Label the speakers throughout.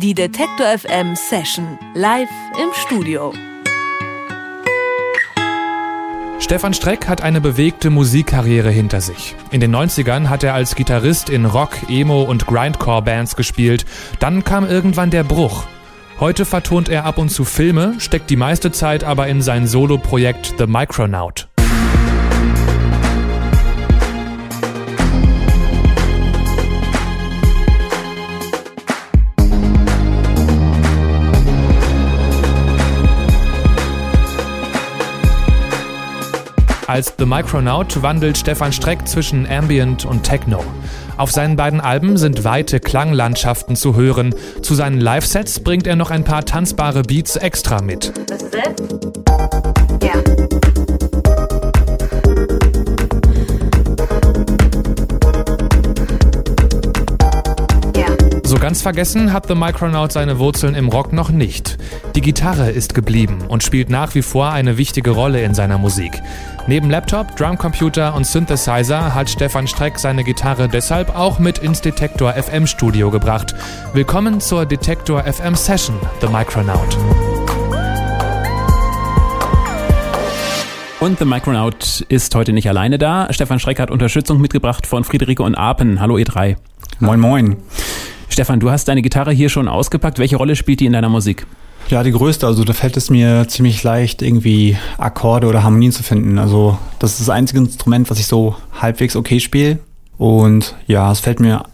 Speaker 1: Die Detektor FM Session live im Studio.
Speaker 2: Stefan Streck hat eine bewegte Musikkarriere hinter sich. In den 90ern hat er als Gitarrist in Rock, Emo und Grindcore-Bands gespielt. Dann kam irgendwann der Bruch. Heute vertont er ab und zu Filme, steckt die meiste Zeit aber in sein Solo-Projekt The Micronaut. Als The Micronaut wandelt Stefan Streck zwischen Ambient und Techno. Auf seinen beiden Alben sind weite Klanglandschaften zu hören. Zu seinen Live-Sets bringt er noch ein paar tanzbare Beats extra mit.
Speaker 3: This is it? Yeah.
Speaker 2: Ganz vergessen hat The Micronaut seine Wurzeln im Rock noch nicht. Die Gitarre ist geblieben und spielt nach wie vor eine wichtige Rolle in seiner Musik. Neben Laptop, Drumcomputer und Synthesizer hat Stefan Streck seine Gitarre deshalb auch mit ins Detektor FM Studio gebracht. Willkommen zur Detektor FM Session, The Micronaut.
Speaker 4: Und The Micronaut ist heute nicht alleine da. Stefan Streck hat Unterstützung mitgebracht von Friederike und Apen. Hallo ihr drei.
Speaker 5: Moin Moin.
Speaker 4: Stefan, du hast deine Gitarre hier schon ausgepackt. Welche Rolle spielt die in deiner Musik?
Speaker 5: Ja, die größte. Also da fällt es mir ziemlich leicht, irgendwie Akkorde oder Harmonien zu finden. Also das ist das einzige Instrument, was ich so halbwegs okay spiele. Und ja, es fällt mir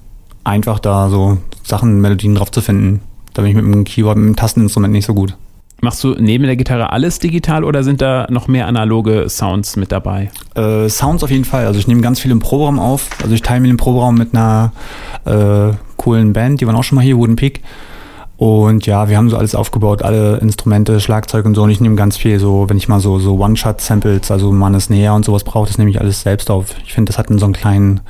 Speaker 5: einfach da so Sachen, Melodien drauf zu finden. Da bin ich mit dem Keyboard, mit dem Tasteninstrument nicht so gut.
Speaker 4: Machst du neben der Gitarre alles digital oder sind da noch mehr analoge Sounds mit dabei?
Speaker 5: Äh, Sounds auf jeden Fall. Also ich nehme ganz viel im Proberaum auf. Also ich teile mir den Proberaum mit einer äh, coolen Band, die waren auch schon mal hier, Wooden Peak. Und ja, wir haben so alles aufgebaut, alle Instrumente, Schlagzeug und so. Und ich nehme ganz viel so, wenn ich mal so, so One-Shot-Samples, also mal eine Snare und sowas brauche, das nehme ich alles selbst auf. Ich finde, das hat einen so einen kleinen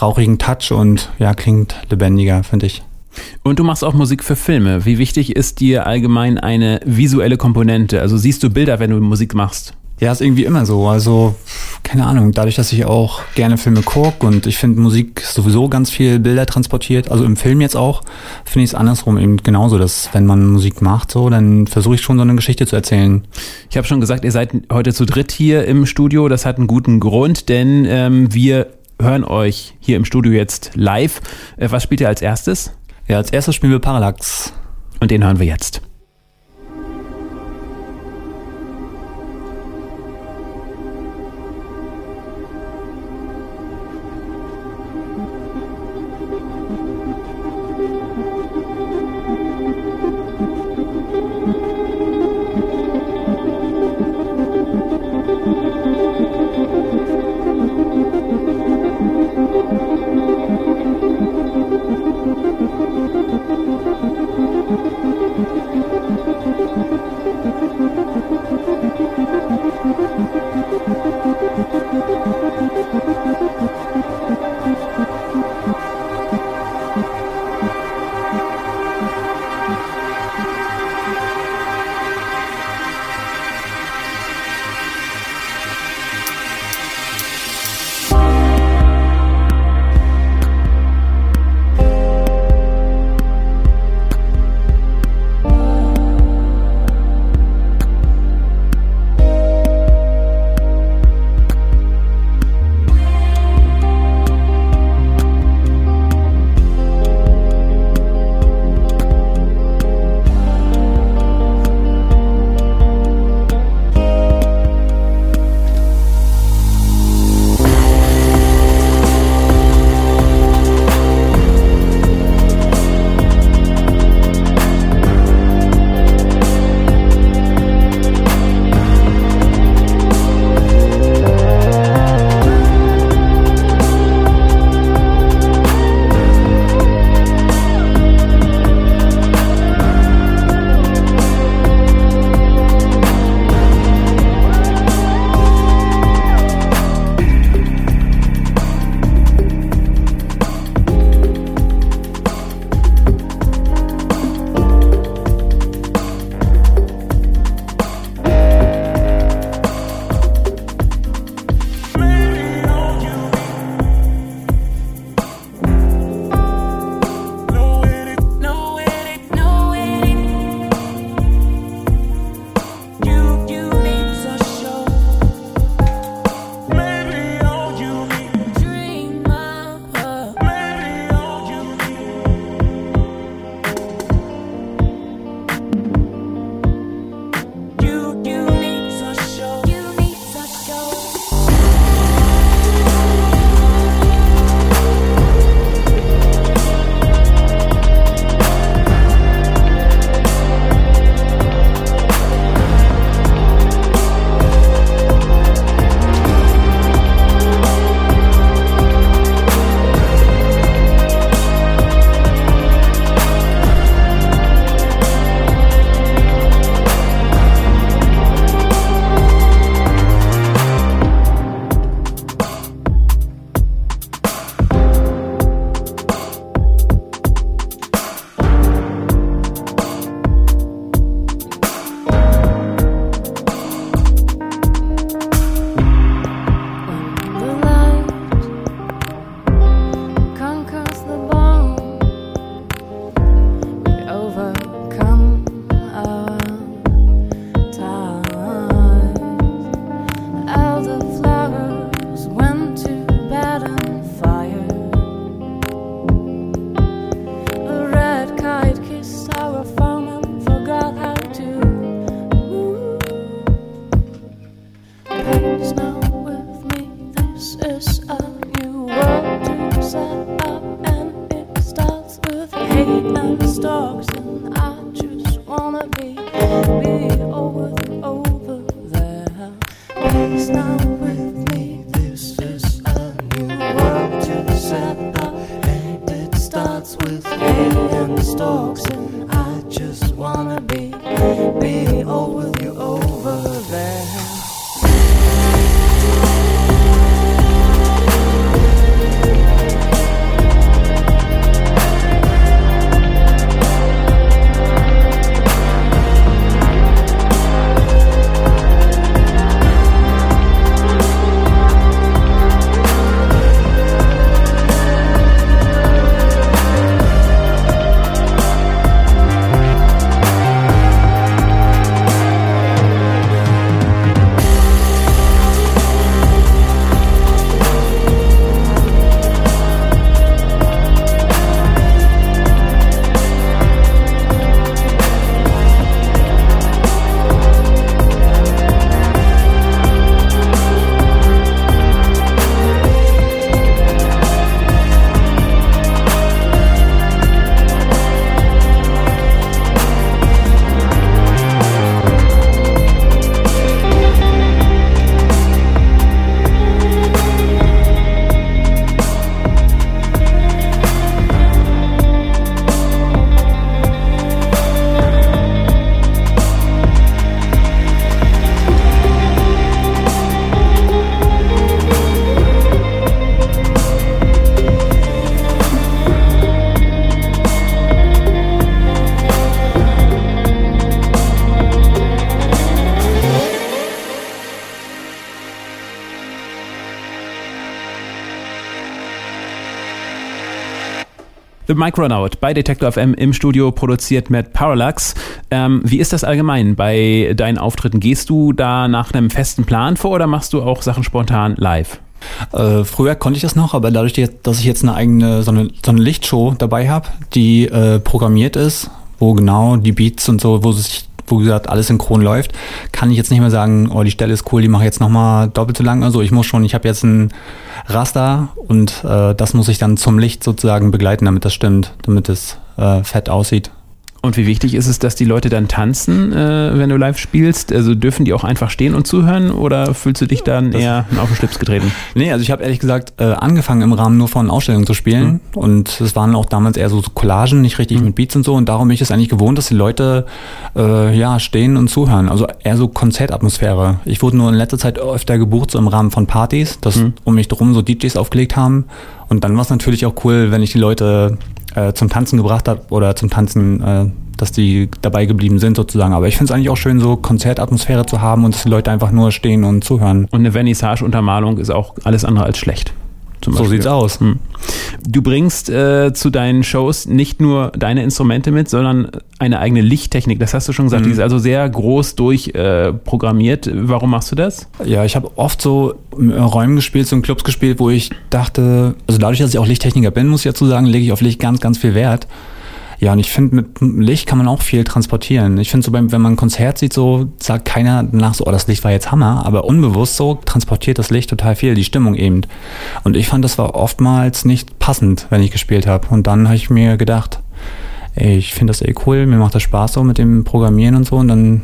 Speaker 5: rauchigen Touch und ja, klingt lebendiger, finde ich.
Speaker 4: Und du machst auch Musik für Filme. Wie wichtig ist dir allgemein eine visuelle Komponente? Also siehst du Bilder, wenn du Musik machst?
Speaker 5: Ja, ist irgendwie immer so. Also, keine Ahnung, dadurch, dass ich auch gerne Filme gucke und ich finde Musik sowieso ganz viel Bilder transportiert, also im Film jetzt auch, finde ich es andersrum eben genauso, dass wenn man Musik macht, so, dann versuche ich schon so eine Geschichte zu erzählen.
Speaker 4: Ich habe schon gesagt, ihr seid heute zu dritt hier im Studio. Das hat einen guten Grund, denn ähm, wir hören euch hier im Studio jetzt live. Äh, was spielt ihr als erstes?
Speaker 5: Ja, als erstes spielen wir Parallax.
Speaker 4: Und den hören wir jetzt. The Micronaut bei Detector FM im Studio produziert mit Parallax. Ähm, wie ist das allgemein bei deinen Auftritten? Gehst du da nach einem festen Plan vor oder machst du auch Sachen spontan live?
Speaker 5: Äh, früher konnte ich das noch, aber dadurch, dass ich jetzt eine eigene, so eine, so eine Lichtshow dabei habe, die äh, programmiert ist, wo genau die Beats und so, wo sich wo gesagt alles synchron läuft, kann ich jetzt nicht mehr sagen, oh, die Stelle ist cool, die mache ich jetzt nochmal doppelt so lang. Also ich muss schon, ich habe jetzt ein Raster und äh, das muss ich dann zum Licht sozusagen begleiten, damit das stimmt, damit es äh, fett aussieht.
Speaker 4: Und wie wichtig ist es, dass die Leute dann tanzen, äh, wenn du live spielst? Also dürfen die auch einfach stehen und zuhören oder fühlst du dich dann
Speaker 5: Das-
Speaker 4: eher auf den Schlips getreten?
Speaker 5: Nee, also ich habe ehrlich gesagt äh, angefangen im Rahmen nur von Ausstellungen zu spielen. Und es waren auch damals eher so Collagen, nicht richtig mit Beats und so. Und darum bin ich es eigentlich gewohnt, dass die Leute äh, ja stehen und zuhören, also eher so Konzertatmosphäre. Ich wurde nur in letzter Zeit öfter gebucht, so im Rahmen von Partys, dass um mich drum so DJs aufgelegt haben. Und dann war es natürlich auch cool, wenn ich die Leute äh, zum Tanzen gebracht habe oder zum Tanzen, äh, dass die dabei geblieben sind sozusagen. Aber ich finde es eigentlich auch schön, so Konzertatmosphäre zu haben und dass die Leute einfach nur stehen und zuhören.
Speaker 4: Und eine Vernissage-Untermalung ist auch alles andere als schlecht. Zum
Speaker 5: So
Speaker 4: Beispiel.
Speaker 5: sieht's aus.
Speaker 4: Hm. Du bringst äh, zu deinen Shows nicht nur deine Instrumente mit, sondern eine eigene Lichttechnik. Das hast du schon gesagt.
Speaker 5: Mhm.
Speaker 4: Die ist also sehr groß durchprogrammiert. Äh. Warum machst du das?
Speaker 5: Ja, ich habe oft so in Räumen gespielt, so in Clubs gespielt, wo ich dachte, also dadurch, dass ich auch Lichttechniker bin, muss ich dazu sagen, lege ich auf Licht ganz, ganz viel Wert. Ja, und ich finde, mit Licht kann man auch viel transportieren. Ich finde so, beim, wenn man ein Konzert sieht, so sagt keiner danach so, oh, das Licht war jetzt Hammer, aber unbewusst so transportiert das Licht total viel, die Stimmung eben. Und ich fand, das war oftmals nicht passend, wenn ich gespielt habe. Und dann habe ich mir gedacht, ey, ich finde das eh cool, mir macht das Spaß so mit dem Programmieren und so. Und dann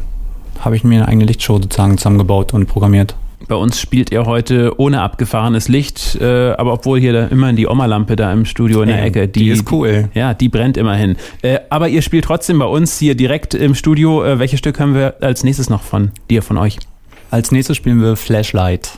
Speaker 5: habe ich mir eine eigene Lichtshow sozusagen zusammengebaut und programmiert.
Speaker 4: Bei uns spielt ihr heute ohne abgefahrenes Licht, äh, aber obwohl hier da immerhin die Oma-Lampe da im Studio in der Ecke,
Speaker 5: die ist cool.
Speaker 4: Ja, die brennt immerhin. Äh, aber ihr spielt trotzdem bei uns hier direkt im Studio. Äh, welches Stück haben wir als nächstes noch von dir, von euch?
Speaker 5: Als nächstes spielen wir. Flashlight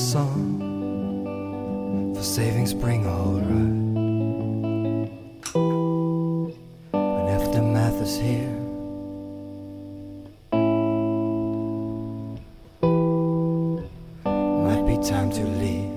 Speaker 6: song for saving spring all right. When aftermath is here, might be time to leave.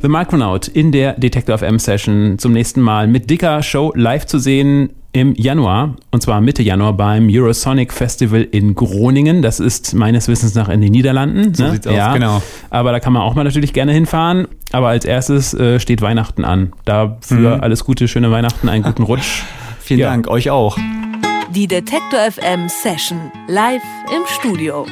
Speaker 4: The Micronaut in der Detector FM Session zum nächsten Mal mit dicker Show live zu sehen im Januar und zwar Mitte Januar beim Eurosonic Festival in Groningen. Das ist meines Wissens nach in den Niederlanden.
Speaker 5: So
Speaker 4: ne?
Speaker 5: sieht's aus,
Speaker 4: ja.
Speaker 5: genau.
Speaker 4: Aber da kann man auch mal natürlich gerne hinfahren. Aber als erstes äh, steht Weihnachten an. Dafür
Speaker 5: Mhm.
Speaker 4: alles Gute, schöne Weihnachten, einen guten Rutsch.
Speaker 5: Vielen
Speaker 4: Ja.
Speaker 5: Dank, euch auch.
Speaker 1: Die Detektor FM Session live im Studio.